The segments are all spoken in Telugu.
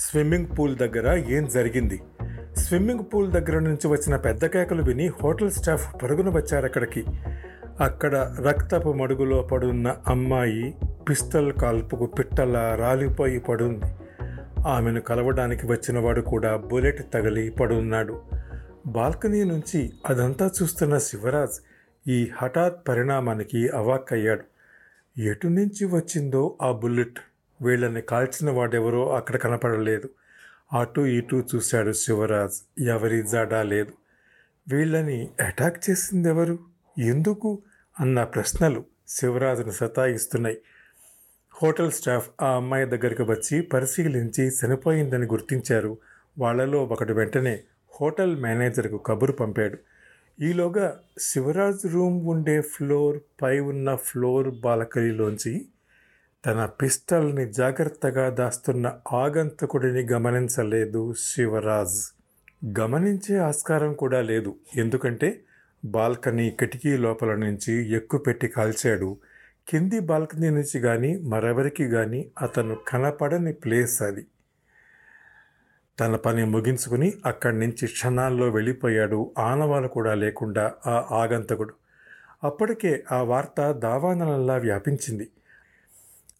స్విమ్మింగ్ పూల్ దగ్గర ఏం జరిగింది? స్విమ్మింగ్ పూల్ దగ్గర నుంచి వచ్చిన పెద్ద కేకలు విని హోటల్ స్టాఫ్ పరుగున వచ్చారు అక్కడికి. అక్కడ రక్తపు మడుగులో పడున్న అమ్మాయి పిస్తల్ కాల్పుకు పిట్టలా రాలిపోయి పడుంది. ఆమెను కలవడానికి వచ్చిన వాడు కూడా బుల్లెట్ తగిలి పడున్నాడు. బాల్కనీ నుంచి అదంతా చూస్తున్న శివరాజ్ ఈ హఠాత్ పరిణామానికి అవాక్కయ్యాడు. ఎటు నుంచి వచ్చిందో ఆ బుల్లెట్? వీళ్ళని కాల్చిన వాడెవరో అక్కడ కనపడలేదు. అటు ఇటు చూశాడు శివరాజ్. ఎవరి జాడా లేదు. వీళ్ళని అటాక్ చేసిందెవరు? ఎందుకు? అన్న ప్రశ్నలు శివరాజును సతాయిస్తున్నాయి. హోటల్ స్టాఫ్ ఆ అమ్మాయి దగ్గరికి వచ్చి పరిశీలించి చనిపోయిందని గుర్తించారు. వాళ్ళలో ఒకటి వెంటనే హోటల్ మేనేజర్కు కబురు పంపాడు. ఈలోగా శివరాజ్ రూమ్ ఉండే ఫ్లోర్ పై ఉన్న ఫ్లోర్ బాలకనీలోంచి తన పిస్టల్ని జాగ్రత్తగా దాస్తున్న ఆగంతకుడిని గమనించలేదు శివరాజ్. గమనించే ఆస్కారం కూడా లేదు. ఎందుకంటే బాల్కనీ కిటికీ లోపల నుంచి ఎక్కుపెట్టి కాల్చాడు. కింది బాల్కనీ నుంచి కానీ మరెవరికి కానీ అతను కనపడని ప్లేస్ అది. తన పని ముగించుకుని అక్కడి నుంచి క్షణాల్లో వెళ్ళిపోయాడు ఆనవాలు కూడా లేకుండా ఆ ఆగంతకుడు. అప్పటికే ఆ వార్త దావానలలా వ్యాపించింది.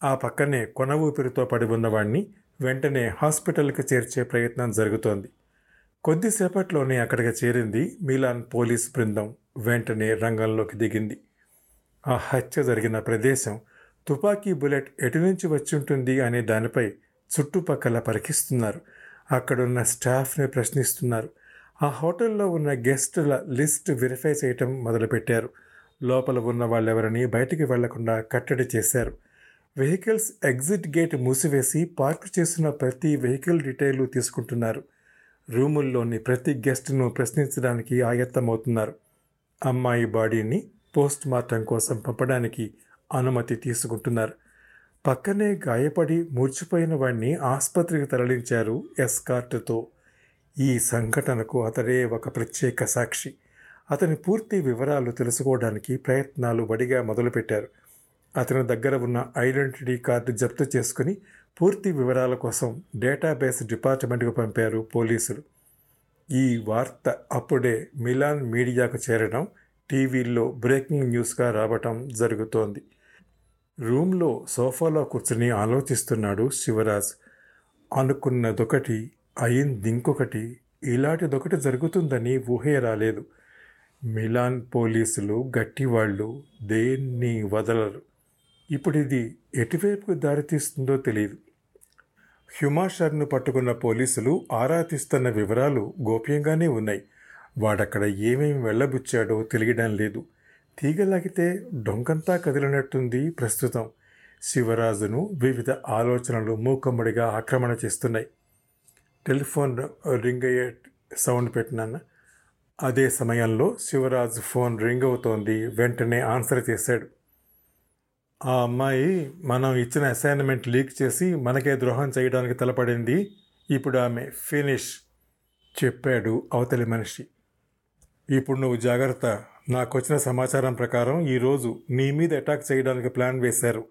ఆ పక్కనే కొన ఊపిరితో పడి ఉన్నవాణ్ణి వెంటనే హాస్పిటల్కి చేర్చే ప్రయత్నం జరుగుతోంది. కొద్దిసేపట్లోనే అక్కడికి చేరింది మిలాన్ పోలీస్ బృందం. వెంటనే రంగంలోకి దిగింది. ఆ హత్య జరిగిన ప్రదేశం తుపాకీ బుల్లెట్ ఎటు నుంచి వచ్చి ఉంటుంది అనే దానిపై చుట్టుపక్కల పరికిస్తున్నారు. అక్కడున్న స్టాఫ్ని ప్రశ్నిస్తున్నారు. ఆ హోటల్లో ఉన్న గెస్టుల లిస్ట్ వెరిఫై చేయటం మొదలుపెట్టారు. లోపల ఉన్న వాళ్ళెవరిని బయటికి వెళ్ళకుండా కట్టడి చేశారు. వెహికల్స్ ఎగ్జిట్ గేట్ మూసివేసి పార్క్ చేసిన ప్రతి వెహికల్ డీటెయిల్ తీసుకుంటున్నారు. రూముల్లోని ప్రతి గెస్ట్ను ప్రశ్నించడానికి ఆయత్తమవుతున్నారు. అమ్మాయి బాడీని పోస్ట్ మార్టం కోసం పంపడానికి అనుమతి తీసుకుంటున్నారు. పక్కనే గాయపడి మూర్చిపోయిన వాడిని ఆసుపత్రికి తరలించారు ఎస్కార్ట్తో. ఈ సంఘటనకు అతడే ఒక ప్రత్యేక సాక్షి. అతని పూర్తి వివరాలు తెలుసుకోవడానికి ప్రయత్నాలు వడిగా మొదలుపెట్టారు. అతని దగ్గర ఉన్న ఐడెంటిటీ కార్డు జప్తు చేసుకుని పూర్తి వివరాల కోసం డేటాబేస్ డిపార్ట్మెంట్కు పంపారు పోలీసులు. ఈ వార్త అప్పుడే మిలాన్ మీడియాకు చేరడం టీవీల్లో బ్రేకింగ్ న్యూస్గా రావటం జరుగుతోంది. రూమ్లో సోఫాలో కూర్చుని ఆలోచిస్తున్నాడు శివరాజ్. అనుకున్నదొకటి అయింది ఇంకొకటి ఇలాంటిదొకటి జరుగుతుందని ఊహే రాలేదు. మిలాన్ పోలీసులు గట్టివాళ్ళు దేన్ని వదలరు. ఇప్పుడు ఇది ఎటువైపు దారితీస్తుందో తెలియదు హ్యుమాషర్ను పట్టుకున్న పోలీసులు ఆరా తీస్తున్న వివరాలు గోప్యంగానే ఉన్నాయి. వాడక్కడ ఏమేమి వెళ్ళబుచ్చాడో తెలియడం లేదు. తీగలాగితే డొంకంతా కదిలినట్టుంది ప్రస్తుతం. శివరాజును వివిధ ఆలోచనలు మూకమ్మడిగా ఆక్రమణ చేస్తున్నాయి. టెలిఫోన్ రింగ్ అయ్యే సౌండ్ పెట్టినాను? అదే సమయంలో శివరాజు ఫోన్ రింగ్ అవుతోంది. వెంటనే ఆన్సర్ చేశాడు. ఆ అమ్మాయి మనం ఇచ్చిన అసైన్మెంట్ లీక్ చేసి మనకే ద్రోహం చేయడానికి తలపడింది. ఇప్పుడు ఆమె ఫినిష్ చెప్పాడు అవతలి మనిషి. ఇప్పుడు నువ్వు జాగ్రత్త. నాకు వచ్చిన సమాచారం ప్రకారం ఈరోజు నీ మీద అటాక్ చేయడానికి ప్లాన్ వేశారు.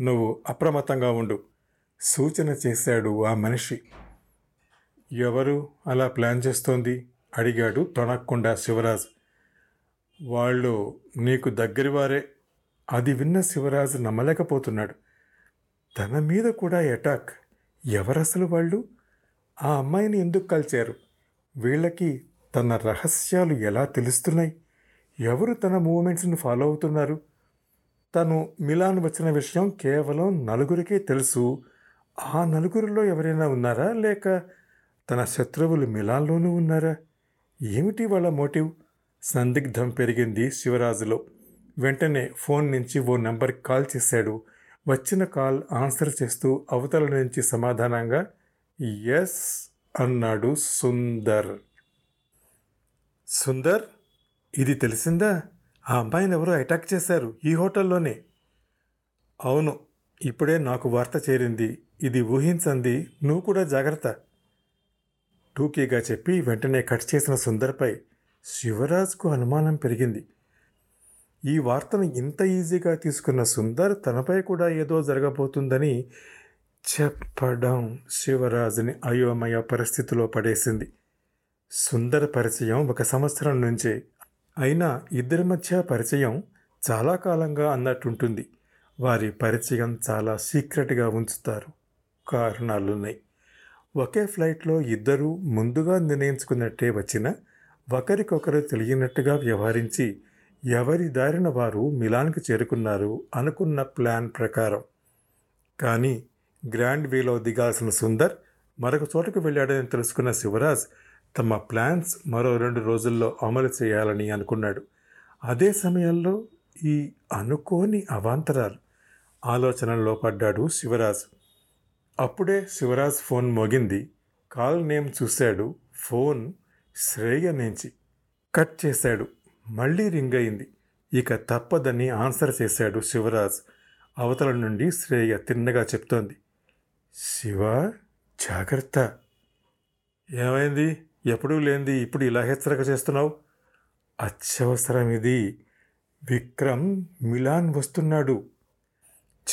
నువ్వు అప్రమత్తంగా ఉండు. సూచన చేశాడు ఆ మనిషి. ఎవరు అలా ప్లాన్ చేస్తోంది? అడిగాడు తొణక్కుండా శివరాజ్. వాళ్ళు నీకు దగ్గరివారే అది విన్న శివరాజు నమ్మలేకపోతున్నాడు. తన మీద కూడా అటాక్ ఎవరసలు వాళ్ళు? ఆ అమ్మాయిని ఎందుకు కలిచారు? వీళ్ళకి తన రహస్యాలు ఎలా తెలుస్తున్నాయి? ఎవరు తన మూమెంట్స్ని ఫాలో అవుతున్నారు? తను మిలాన్ వచ్చిన విషయం కేవలం నలుగురికే తెలుసు. ఆ నలుగురిలో ఎవరైనా ఉన్నారా? లేక తన శత్రువులు మిలాన్లోనూ ఉన్నారా? ఏమిటి వాళ్ళ మోటివ్? సందిగ్ధం పెరిగింది శివరాజులో. వెంటనే ఫోన్ నుంచి ఓ నెంబర్కి కాల్ చేశాడు. వచ్చిన కాల్ ఆన్సర్ చేస్తూ అవతల నుంచి సమాధానంగా ఎస్ అన్నాడు సుందర్. సుందర్ ఇది తెలిసిందా? ఆ అమ్మాయిని ఎవరో అటాక్ చేశారు ఈ హోటల్లోనే. అవును ఇప్పుడే నాకు వార్త చేరింది. ఇది ఊహించంది. నువ్వు కూడా జాగ్రత్త. టూకీగా చెప్పి వెంటనే కట్ చేసిన సుందర్పై శివరాజ్కు అనుమానం పెరిగింది. ఈ వార్తను ఇంత ఈజీగా తీసుకున్న సుందర్ తనపై కూడా ఏదో జరగబోతుందని చెప్పడం శివరాజుని అయోమయ పరిస్థితిలో పడేసింది. సుందర పరిచయం ఒక సంవత్సరం నుంచే. అయినా ఇద్దరి మధ్య పరిచయం చాలా కాలంగా అన్నట్టుంటుంది. వారి పరిచయం చాలా సీక్రెట్గా ఉంచుతారు. కారణాలున్నాయి. ఒకే ఫ్లైట్లో ఇద్దరూ ముందుగా నిర్ణయించుకున్నట్టే వచ్చిన ఒకరికొకరు తెలియనట్టుగా వ్యవహరించి ఎవరి దారిన వారు మిలాన్కి చేరుకున్నారు అనుకున్న ప్లాన్ ప్రకారం. కానీ గ్రాండ్ వేలో దిగాల్సిన సుందర్ మరొక చోటకు వెళ్ళాడని తెలుసుకున్న శివరాజ్ తమ ప్లాన్స్ మరో రెండు రోజుల్లో అమలు చేయాలని అనుకున్నాడు. అదే సమయంలో ఈ అనుకోని అవాంతరాలు ఆలోచనల్లో పడ్డాడు శివరాజ్. అప్పుడే శివరాజ్ ఫోన్ మోగింది. కాల్ నేమ్ చూశాడు. ఫోన్ శ్రేయ నుంచి కట్ చేశాడు. మళ్ళీ రింగ్ అయింది ఇక తప్పదని ఆన్సర్ చేశాడు శివరాజ్. అవతల నుండి శ్రేయ తిన్నగా చెప్తోంది. శివ జాగ్రత్త. ఏమైంది? ఎప్పుడూ లేనిది ఇప్పుడు ఇలా హెచ్చరిక చేస్తున్నావు? అత్యవసరం ఇది విక్రమ్ మిలాన్ వస్తున్నాడు.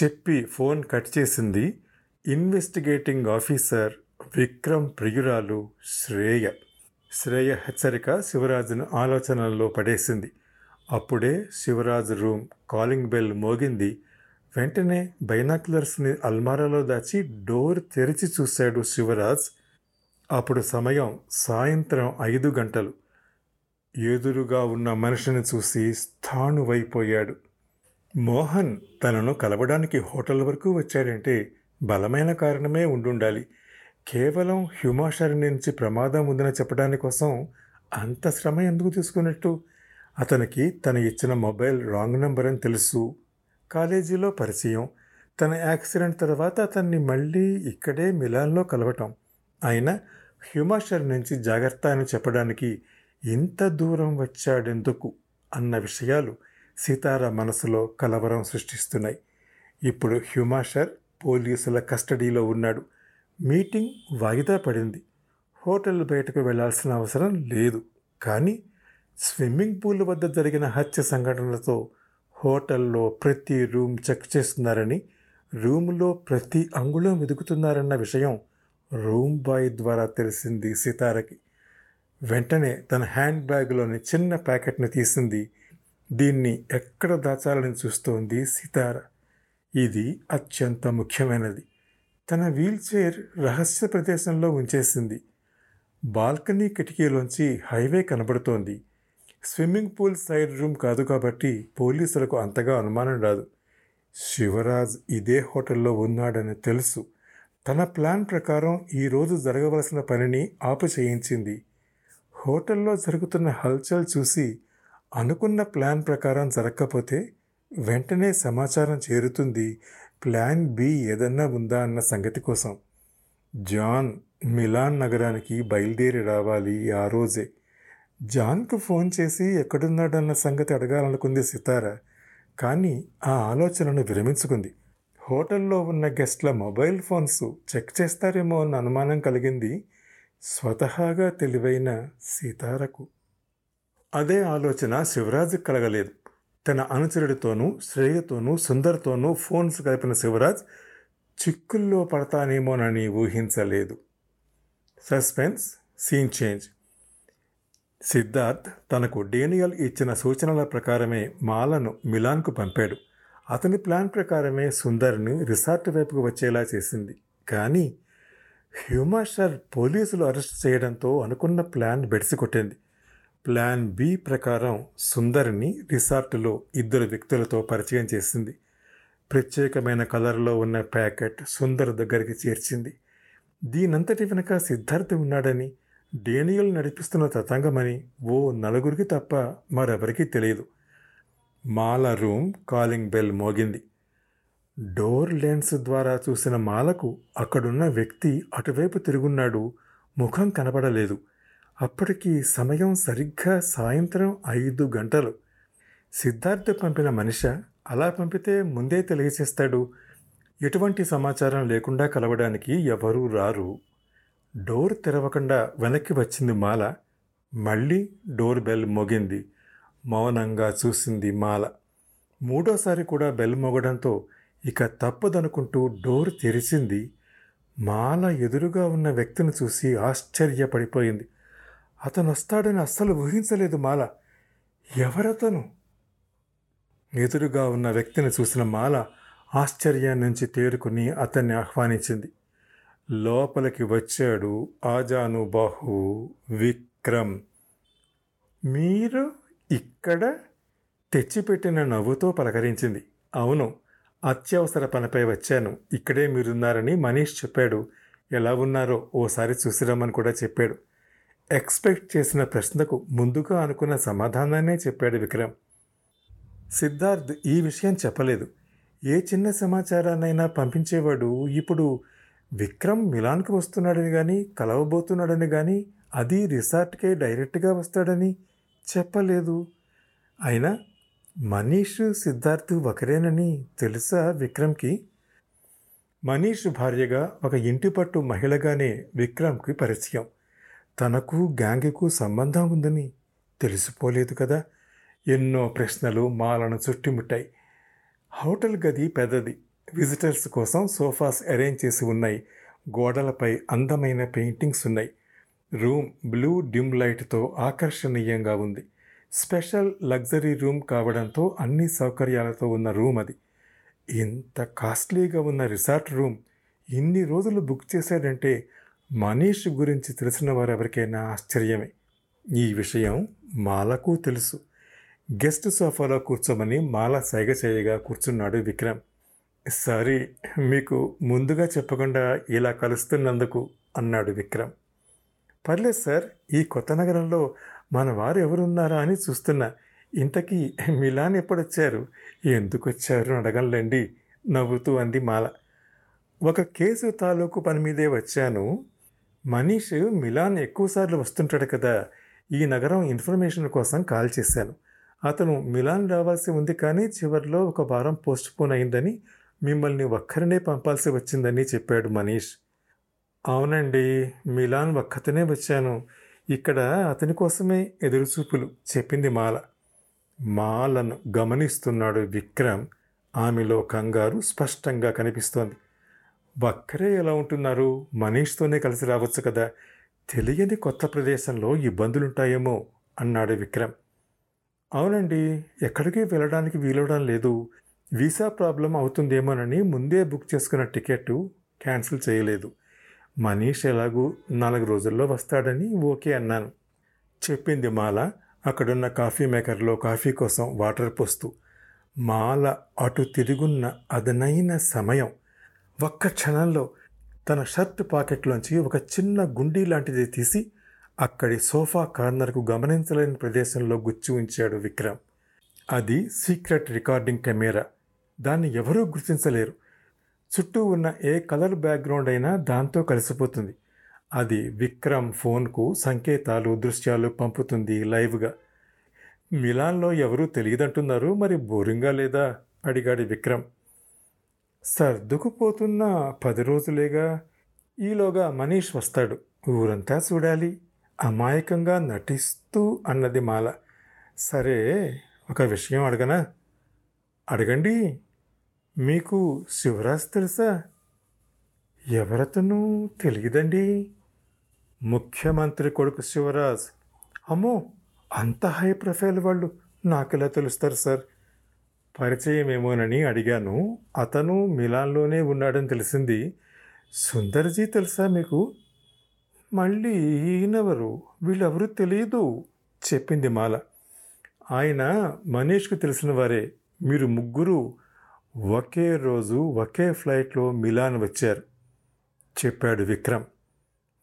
చెప్పి ఫోన్ కట్ చేసింది ఇన్వెస్టిగేటింగ్ ఆఫీసర్ విక్రమ్ ప్రియురాలు శ్రేయ. శ్రేయ హెచ్చరిక శివరాజును ఆలోచనల్లో పడేసింది. అప్పుడే శివరాజు రూమ్ కాలింగ్ బెల్ మోగింది. వెంటనే బైనాక్యులర్స్ని అల్మారాలో దాచి డోర్ తెరిచి చూశాడు శివరాజ్. అప్పుడు సమయం సాయంత్రం ఐదు గంటలు. ఎదురుగా ఉన్న మనిషిని చూసి స్థాణువైపోయాడు. మోహన్ తనను కలవడానికి హోటల్ వరకు వచ్చాడంటే బలమైన కారణమే ఉండుండాలి. కేవలం హ్యుమాషర్ నుంచి ప్రమాదం ఉందని చెప్పడానికి కోసం అంత శ్రమ ఎందుకు తీసుకున్నట్టు? అతనికి తన ఇచ్చిన మొబైల్ రాంగ్ నెంబర్ అని తెలుసు. కాలేజీలో పరిచయం. తన యాక్సిడెంట్ తర్వాత అతన్ని మళ్ళీ ఇక్కడే మిలాన్లో కలవటం. అయినా హ్యుమాషర్ నుంచి జాగ్రత్త అని చెప్పడానికి ఇంత దూరం వచ్చాడెందుకు అన్న విషయాలు సీతార మనసులో కలవరం సృష్టిస్తున్నాయి. ఇప్పుడు హ్యుమాషర్ పోలీసుల కస్టడీలో ఉన్నాడు. మీటింగ్ వాయిదా పడింది. హోటల్ బయటకు వెళ్ళాల్సిన అవసరం లేదు. కానీ స్విమ్మింగ్ పూల్ వద్ద జరిగిన హత్య సంఘటనలతో హోటల్లో ప్రతి రూమ్ చెక్ చేస్తున్నారని రూములో ప్రతి అంగుళం వెతుకుతున్నారన్న విషయం రూమ్ బాయ్ ద్వారా తెలిసింది సితారకి. వెంటనే తన హ్యాండ్ బ్యాగ్లోని చిన్న ప్యాకెట్ని తీసింది. దీన్ని ఎక్కడ దాచాలని చూస్తోంది సితార. ఇది అత్యంత ముఖ్యమైనది. తన వీల్ చైర్ రహస్య ప్రదేశంలో ఉంచేసింది. బాల్కనీ కిటికీలోంచి హైవే కనబడుతోంది. స్విమ్మింగ్ పూల్ సైడ్ రూమ్ కాదు కాబట్టి పోలీసులకు అంతగా అనుమానం రాదు. శివరాజ్ ఇదే హోటల్లో ఉన్నాడని తెలుసు. తన ప్లాన్ ప్రకారం ఈరోజు జరగవలసిన పనిని ఆపు చేయించింది హోటల్లో జరుగుతున్న హల్చల్ చూసి అనుకున్న ప్లాన్ ప్రకారం జరగకపోతే వెంటనే సమాచారం చేరుతుంది. ప్లాన్ బి ఏదన్నా ఉందా అన్న సంగతి కోసం. జాన్ మిలాన్ నగరానికి బయలుదేరి రావాలి ఆ రోజే. జాన్కు ఫోన్ చేసి ఎక్కడున్నాడన్న సంగతి అడగాలనుకుంది సితార. కానీ ఆ ఆలోచనను విరమించుకుంది. హోటల్లో ఉన్న గెస్ట్ల మొబైల్ ఫోన్స్ చెక్ చేస్తారేమో అన్న అనుమానం కలిగింది స్వతహాగా తెలివైన సీతారకు. అదే ఆలోచన శివరాజు కలగలేదు. తన అనుచరుడితోనూ శ్రేయతోనూ సుందర్తోనూ ఫోన్స్ కలిపిన శివరాజ్ చిక్కుల్లో పడతానేమోనని ఊహించలేదు. Suspense scene change. సిద్ధార్థ్ తనకు డేనియల్ ఇచ్చిన సూచనల ప్రకారమే మాలను మిలాన్కు పంపాడు. అతని ప్లాన్ ప్రకారమే సుందర్ని రిసార్ట్ వైపుకు వచ్చేలా చేసింది. కానీ హ్యూమాషర్ పోలీసులు అరెస్ట్ చేయడంతో అనుకున్న ప్లాన్ బెడిసి కొట్టింది ప్లాన్ బి ప్రకారం సుందర్ని రిసార్ట్లో ఇద్దరు వ్యక్తులతో పరిచయం చేసింది. ప్రత్యేకమైన కలర్లో ఉన్న ప్యాకెట్ సుందర్ దగ్గరికి చేర్చింది. దీనంతటి వెనుక సిద్ధార్థ్ ఉన్నాడని డేనియల్ నడిపిస్తున్న తతంగమని ఓ నలుగురికి తప్ప మరెవరికీ తెలియదు. మాల రూమ్ కాలింగ్ బెల్ మోగింది. డోర్ లెన్స్ ద్వారా చూసిన మాలకు అక్కడున్న వ్యక్తి అటువైపు తిరుగున్నాడు. ముఖం కనపడలేదు. అప్పటికి సమయం సరిగ్గా సాయంత్రం ఐదు గంటలు. సిద్ధార్థ పంపిన మనిష అలా పంపితే ముందే తెలియచేస్తాడు. ఎటువంటి సమాచారం లేకుండా కలవడానికి ఎవరూ రారు. డోర్ తెరవకుండా వెనక్కి వచ్చింది మాల. మళ్ళీ డోర్ బెల్ మోగింది. మౌనంగా చూసింది మాల. మూడోసారి కూడా బెల్ మోగడంతో ఇక తప్పదనుకుంటూ డోర్ తెరిచింది. మాల ఎదురుగా ఉన్న వ్యక్తిని చూసి ఆశ్చర్యపడిపోయింది. అతను వస్తాడని అస్సలు ఊహించలేదు మాల. ఎవరతను? ఎదురుగా ఉన్న వ్యక్తిని చూసిన మాల ఆశ్చర్యం నుంచి తేరుకుని అతన్ని ఆహ్వానించింది. లోపలికి వచ్చాడు ఆజాను బాహు విక్రమ్. మీరు ఇక్కడ? తెచ్చిపెట్టిన నవ్వుతో పలకరించింది. అవును అత్యవసర పనిపై వచ్చాను. ఇక్కడే మీరున్నారని మనీష్ చెప్పాడు. ఎలా ఉన్నారో ఓసారి చూసిరమ్మని కూడా చెప్పాడు. ఎక్స్పెక్ట్ చేసిన ప్రశ్నకు ముందుగా అనుకున్న సమాధానాన్నే చెప్పాడు విక్రమ్. సిద్ధార్థ్ ఈ విషయం చెప్పలేదు. ఏ చిన్న సమాచారాన్నైనా పంపించేవాడు ఇప్పుడు విక్రమ్ మిలాన్కి వస్తున్నాడని కానీ కలవబోతున్నాడని కానీ అది రిసార్ట్కే డైరెక్ట్గా వస్తాడని చెప్పలేదు. అయినా మనీష్ సిద్ధార్థ్ ఒకరేనని తెలుసా విక్రమ్కి? మనీష్ భార్యగా ఒక ఇంటి పట్టు మహిళగానే విక్రమ్కి పరిచయం. తనకు గ్యాంగ్కు సంబంధం ఉందని తెలిసిపోలేదు కదా. ఎన్నో ప్రశ్నలు మాలను చుట్టుముట్టాయి. హోటల్ గది పెద్దది. విజిటర్స్ కోసం సోఫాస్ అరేంజ్ చేసి ఉన్నాయి. గోడలపై అందమైన పెయింటింగ్స్ ఉన్నాయి. రూమ్ బ్లూ డిమ్ లైట్తో ఆకర్షణీయంగా ఉంది. స్పెషల్ లగ్జరీ రూమ్ కావడంతో అన్ని సౌకర్యాలతో ఉన్న రూమ్ అది. ఇంత కాస్ట్లీగా ఉన్న రిసార్ట్ రూమ్ ఇన్ని రోజులు బుక్ చేశాడంటే మనీష్ గురించి తెలిసిన వారు ఎవరికైనా ఆశ్చర్యమే. ఈ విషయం మాలకు తెలుసు. గెస్ట్ సోఫాలో కూర్చోమని మాల సైగ చేయగా కూర్చున్నాడు విక్రమ్. సారీ మీకు ముందుగా చెప్పకుండా ఇలా కలుస్తున్నందుకు అన్నాడు విక్రమ్. పర్లేదు సార్ ఈ కొత్త నగరంలో మన వారు ఎవరున్నారా అని చూస్తున్నా. ఇంతకీ మిలాన్ ఎప్పుడొచ్చారు? ఎందుకు వచ్చారు అడగంలేండి నవ్వుతూ అంది మాల. ఒక కేసు తాలూకు పని మీదే వచ్చాను. మనీష్ మిలాన్ ఎక్కువసార్లు వస్తుంటాడు కదా. ఈ నగరం ఇన్ఫర్మేషన్ కోసం కాల్ చేశాను. అతను మిలాన్ రావాల్సి ఉంది కానీ చివరిలో ఒక వారం పోస్ట్ పోన్ అయిందని మిమ్మల్ని ఒక్కరినే పంపాల్సి వచ్చిందని చెప్పాడు మనీష్. అవునండి మిలాన్ ఒక్కతనే వచ్చాను. ఇక్కడ అతని కోసమే ఎదురుచూపులు చెప్పింది మాల. మాలను గమనిస్తున్నాడు విక్రమ్. ఆమెలో కంగారు స్పష్టంగా కనిపిస్తోంది. ఒక్కరే ఎలా ఉంటున్నారు? మనీష్తోనే కలిసి రావచ్చు కదా. తెలియని కొత్త ప్రదేశంలో ఇబ్బందులుంటాయేమో అన్నాడు విక్రమ్. అవునండి ఎక్కడికి వెళ్ళడానికి వీలవడం లేదు. వీసా ప్రాబ్లం అవుతుందేమోనని ముందే బుక్ చేసుకున్న టికెట్ క్యాన్సిల్ చేయలేదు. మనీష్ ఎలాగూ నాలుగు రోజుల్లో వస్తాడని ఓకే అన్నాను. చెప్పింది మాల అక్కడున్న కాఫీ మేకర్లో కాఫీ కోసం వాటర్ పోస్తూ. మాల అటు తిరుగున్న అదనైన సమయం. ఒక్క క్షణంలో తన షర్ట్ పాకెట్లోంచి ఒక చిన్న గుండీ లాంటిది తీసి అక్కడి సోఫా కార్నర్కు గమనించలేని ప్రదేశంలో గుచ్చి ఉంచాడు విక్రమ్. అది సీక్రెట్ రికార్డింగ్ కెమెరా. దాన్ని ఎవరూ గుర్తించలేరు. చుట్టూ ఉన్న ఏ కలర్ బ్యాక్గ్రౌండ్ అయినా దాంతో కలిసిపోతుంది. అది విక్రమ్ ఫోన్కు సంకేతాలు దృశ్యాలు పంపుతుంది లైవ్గా. మిలాన్లో ఎవరూ తెలియదంటున్నారు మరి బోరింగా లేదా? అడిగాడు విక్రమ్. సర్దుకుపోతున్న పది రోజులేగా ఈలోగా మనీష్ వస్తాడు. ఊరంతా చూడాలి. అమాయకంగా నటిస్తూ అన్నది మాల. సరే ఒక విషయం అడగనా? అడగండి. మీకు శివరాజ్ తెలుసా? ఎవరతను తెలియదండి. ముఖ్యమంత్రి కొడుకు శివరాజ్. అమ్మో అంత హై ప్రొఫైల్ వాళ్ళు. నాకు ఇలా తెలుస్తారు సార్? పరిచయమేమోనని అడిగాను. అతను మిలాన్లోనే ఉన్నాడని తెలిసింది. సుందర్జీ తెలుసా మీకు? మళ్ళీ ఈయనెవరు? వీళ్ళెవరూ తెలియదు చెప్పింది మాల. ఆయన మనీష్కు తెలిసిన వారే. మీరు ముగ్గురు ఒకే రోజు ఒకే ఫ్లైట్లో మిలాన్ వచ్చారు చెప్పాడు విక్రమ్.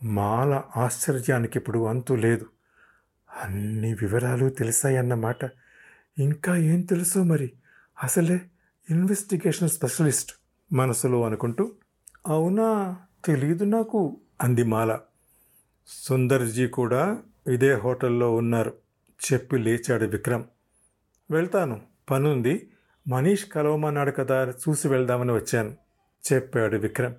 మాల ఆశ్చర్యానికి ఇప్పుడు అంతు లేదు. అన్ని వివరాలు తెలిసాయన్నమాట. ఇంకా ఏం తెలుసో మరి? అసలే ఇన్వెస్టిగేషన్ స్పెషలిస్ట్ మనసులో అనుకుంటూ అవునా తెలియదు నాకు అంది మాల. సుందర్జీ కూడా ఇదే హోటల్లో ఉన్నారు చెప్పి లేచాడు విక్రమ్. వెళ్తాను పనుంది మనీష్ కలవమన్నాడు కదా చూసి వెళ్దామని వచ్చాను చెప్పాడు విక్రమ్.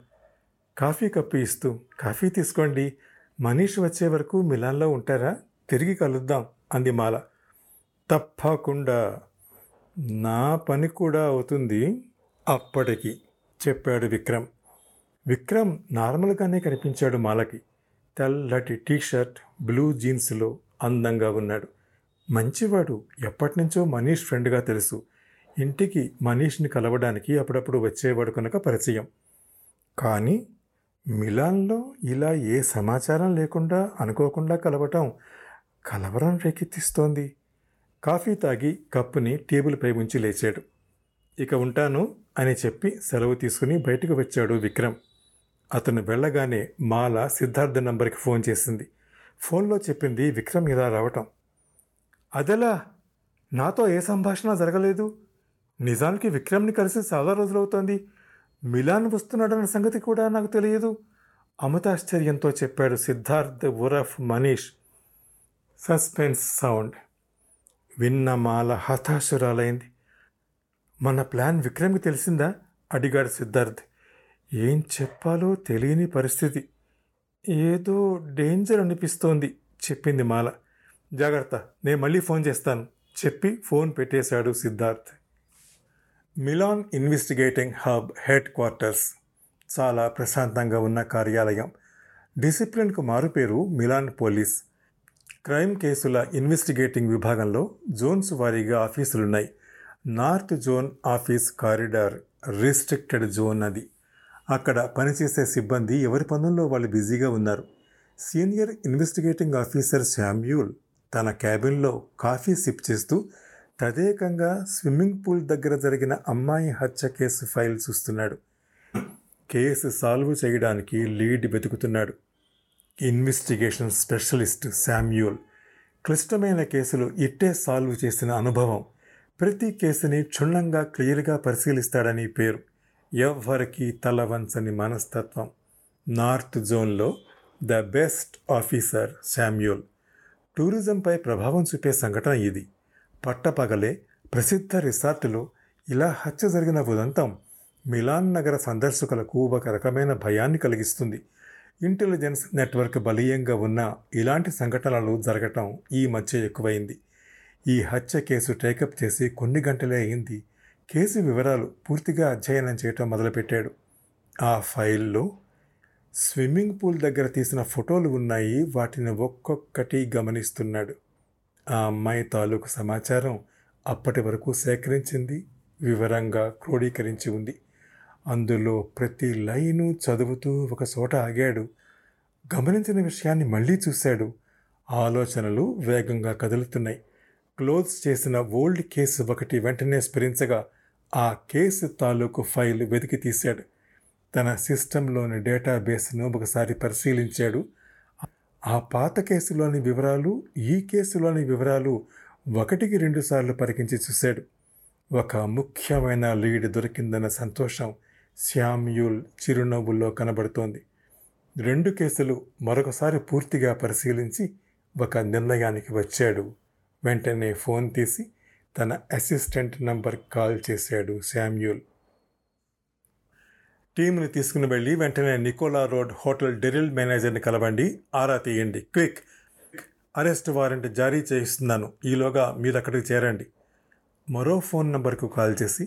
కాఫీ కప్పు ఇస్తూ కాఫీ తీసుకోండి మనీష్ వచ్చే వరకు మిలాన్లో ఉంటారా తిరిగి కలుద్దాం అంది మాల. తప్పకుండా నా పని కూడా అవుతుంది అప్పటికి చెప్పాడు విక్రమ్. విక్రమ్ నార్మల్గానే కనిపించాడు మాలకి. తెల్లటి టీషర్ట్ బ్లూ జీన్స్లో అందంగా ఉన్నాడు. మంచివాడు ఎప్పటినుంచో మనీష్ ఫ్రెండ్గా తెలుసు. ఇంటికి మనీష్ని కలవడానికి అప్పుడప్పుడు వచ్చేవాడు కనుక పరిచయం. కానీ మిలాన్లో ఇలా ఏ సమాచారం లేకుండా అనుకోకుండా కలవటం కలవరం రేకెత్తిస్తోంది. కాఫీ తాగి కప్పుని టేబుల్పై ఉంచి లేచాడు. ఇక ఉంటాను అని చెప్పి సెలవు తీసుకుని బయటకు వచ్చాడు విక్రమ్. అతను వెళ్ళగానే మాల సిద్ధార్థ నంబర్కి ఫోన్ చేసింది. ఫోన్లో చెప్పింది విక్రమ్ ఇలా రావటం. అదెలా? నాతో ఏ సంభాషణ జరగలేదు? నిజానికి విక్రమ్ని కలిసి చాలా రోజులవుతోంది. మిలాన్ వస్తున్నాడన్న సంగతి కూడా నాకు తెలియదు. అమితాశ్చర్యంతో చెప్పాడు సిద్ధార్థ్ ఉరఫ్ మనీష్. Suspense sound. విన్న మాల హతాశురాలైంది. మన ప్లాన్ విక్రమ్కి తెలిసిందా? అడిగాడు సిద్ధార్థ్. ఏం చెప్పాలో తెలియని పరిస్థితి. ఏదో డేంజర్ అనిపిస్తోంది చెప్పింది మాల. జాగ్రత్త నేను మళ్ళీ ఫోన్ చేస్తాను చెప్పి ఫోన్ పెట్టేశాడు Siddharth. Milan investigating hub headquarters చాలా ప్రశాంతంగా ఉన్న కార్యాలయం. డిసిప్లిన్కు మారుపేరు మిలాన్ పోలీస్. క్రైమ్ కేసుల ఇన్వెస్టిగేటింగ్ విభాగంలో జోన్స్ వారీగా ఆఫీసులున్నాయి. North zone office corridor restricted zone అది. అక్కడ పనిచేసే సిబ్బంది ఎవరి పనుల్లో వాళ్ళు బిజీగా ఉన్నారు? సీనియర్ ఇన్వెస్టిగేటింగ్ ఆఫీసర్ శామ్యూల్ తన క్యాబిన్లో కాఫీ సిప్ చేస్తూ తదేకంగా స్విమ్మింగ్ పూల్ దగ్గర జరిగిన అమ్మాయి హత్య కేసు ఫైల్ చూస్తున్నాడు. కేసు సాల్వ్ చేయడానికి లీడ్ వెతుకుతున్నాడు. Investigation specialist Samuel. క్లిష్టమైన కేసులు ఇట్టే సాల్వ్ చేసిన అనుభవం. ప్రతి కేసుని క్షుణ్ణంగా క్లియర్గా పరిశీలిస్తాడని పేరు. ఎవ్వరికి తల వంచని మనస్తత్వం. నార్త్ జోన్లో ద బెస్ట్ ఆఫీసర్ శామ్యూల్. టూరిజంపై ప్రభావం చూపే సంఘటన ఇది. పట్టపగలే ప్రసిద్ధ రిసార్టులో ఇలా హత్య జరిగిన ఉదంతం మిలాన్ నగర సందర్శకులకు ఒక రకమైన భయాన్ని కలిగిస్తుంది. ఇంటెలిజెన్స్ నెట్వర్క్ బలీయంగా ఉన్న ఇలాంటి సంఘటనలు జరగటం ఈ మధ్య ఎక్కువైంది. ఈ హత్య కేసు టేకప్ చేసి కొన్ని గంటలే అయింది. కేసు వివరాలు పూర్తిగా అధ్యయనం చేయటం మొదలుపెట్టాడు. ఆ ఫైల్లో స్విమ్మింగ్ పూల్ దగ్గర తీసిన ఫోటోలు ఉన్నాయి. వాటిని ఒక్కొక్కటి గమనిస్తున్నాడు. ఆ అమ్మాయి తాలూకు సమాచారం అప్పటి వరకు సేకరించింది వివరంగా క్రోడీకరించి ఉంది. అందులో ప్రతి లైను చదువుతూ ఒక చోట ఆగాడు. గమనించిన విషయాన్ని మళ్ళీ చూశాడు. ఆలోచనలు వేగంగా కదులుతున్నాయి. క్లోజ్ చేసిన ఓల్డ్ కేసు ఒకటి వెంటనే స్మరించగా ఆ కేసు తాలూకు ఫైల్ వెతికి తీశాడు. తన సిస్టంలోని డేటాబేస్ను ఒకసారి పరిశీలించాడు. ఆ పాత కేసులోని వివరాలు ఈ కేసులోని వివరాలు ఒకటికి రెండుసార్లు పరికించి చూశాడు. ఒక ముఖ్యమైన లీడ్ దొరికిందన్న సంతోషం శ్యామ్యూల్ చిరునవ్వుల్లో కనబడుతోంది. రెండు కేసులు మరొకసారి పూర్తిగా పరిశీలించి ఒక నిర్ణయానికి వచ్చాడు. వెంటనే ఫోన్ తీసి తన అసిస్టెంట్ నంబర్ కాల్ చేశాడు శామ్యూల్ టీంని తీసుకుని వెళ్ళి వెంటనే నికోలా రోడ్ హోటల్ డెరిల్ మేనేజర్ని కలవండి ఆరా తీయండి క్విక్! అరెస్ట్ వారెంట్ జారీ చేయిస్తున్నాను ఈలోగా మీరు అక్కడికి చేరండి. మరో ఫోన్ నంబర్కు కాల్ చేసి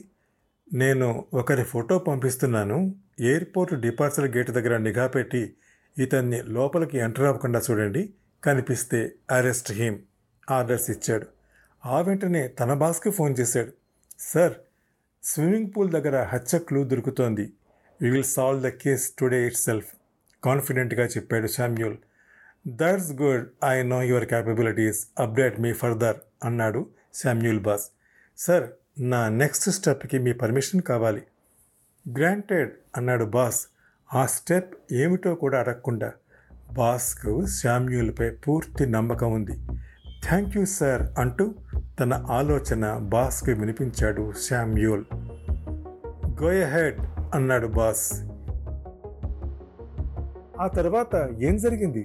నేను ఒకరి ఫోటో పంపిస్తున్నాను. ఎయిర్పోర్ట్ డిపార్చర్ గేట్ దగ్గర నిఘా పెట్టి ఇతన్ని లోపలికి ఎంటర్ అవ్వకుండా చూడండి. కనిపిస్తే అరెస్ట్ హీమ్. ఆర్డర్స్ ఇచ్చాడు. ఆ వెంటనే తన బాస్కి ఫోన్ చేశాడు. సార్ స్విమ్మింగ్ పూల్ దగ్గర హత్య క్లూ దొరుకుతోంది. You will solve the case today itself కాన్ఫిడెంట్గా చెప్పాడు Samuel. That's good I know your capabilities update me further అన్నాడు శామ్యూల్ బాస్. సార్ నా నెక్స్ట్ స్టెప్కి మీ పర్మిషన్ కావాలి. గ్రాంటెడ్ అన్నాడు బాస్. ఆ స్టెప్ ఏమిటో కూడా అడగకుండా బాస్కు శామ్యూల్పై పూర్తి నమ్మకం ఉంది. థ్యాంక్ యూ సార్ అంటూ తన ఆలోచన బాస్కి వినిపించాడు శామ్యూల్ గోయహెడ్ అన్నాడు బాస్. ఆ తర్వాత ఏం జరిగింది?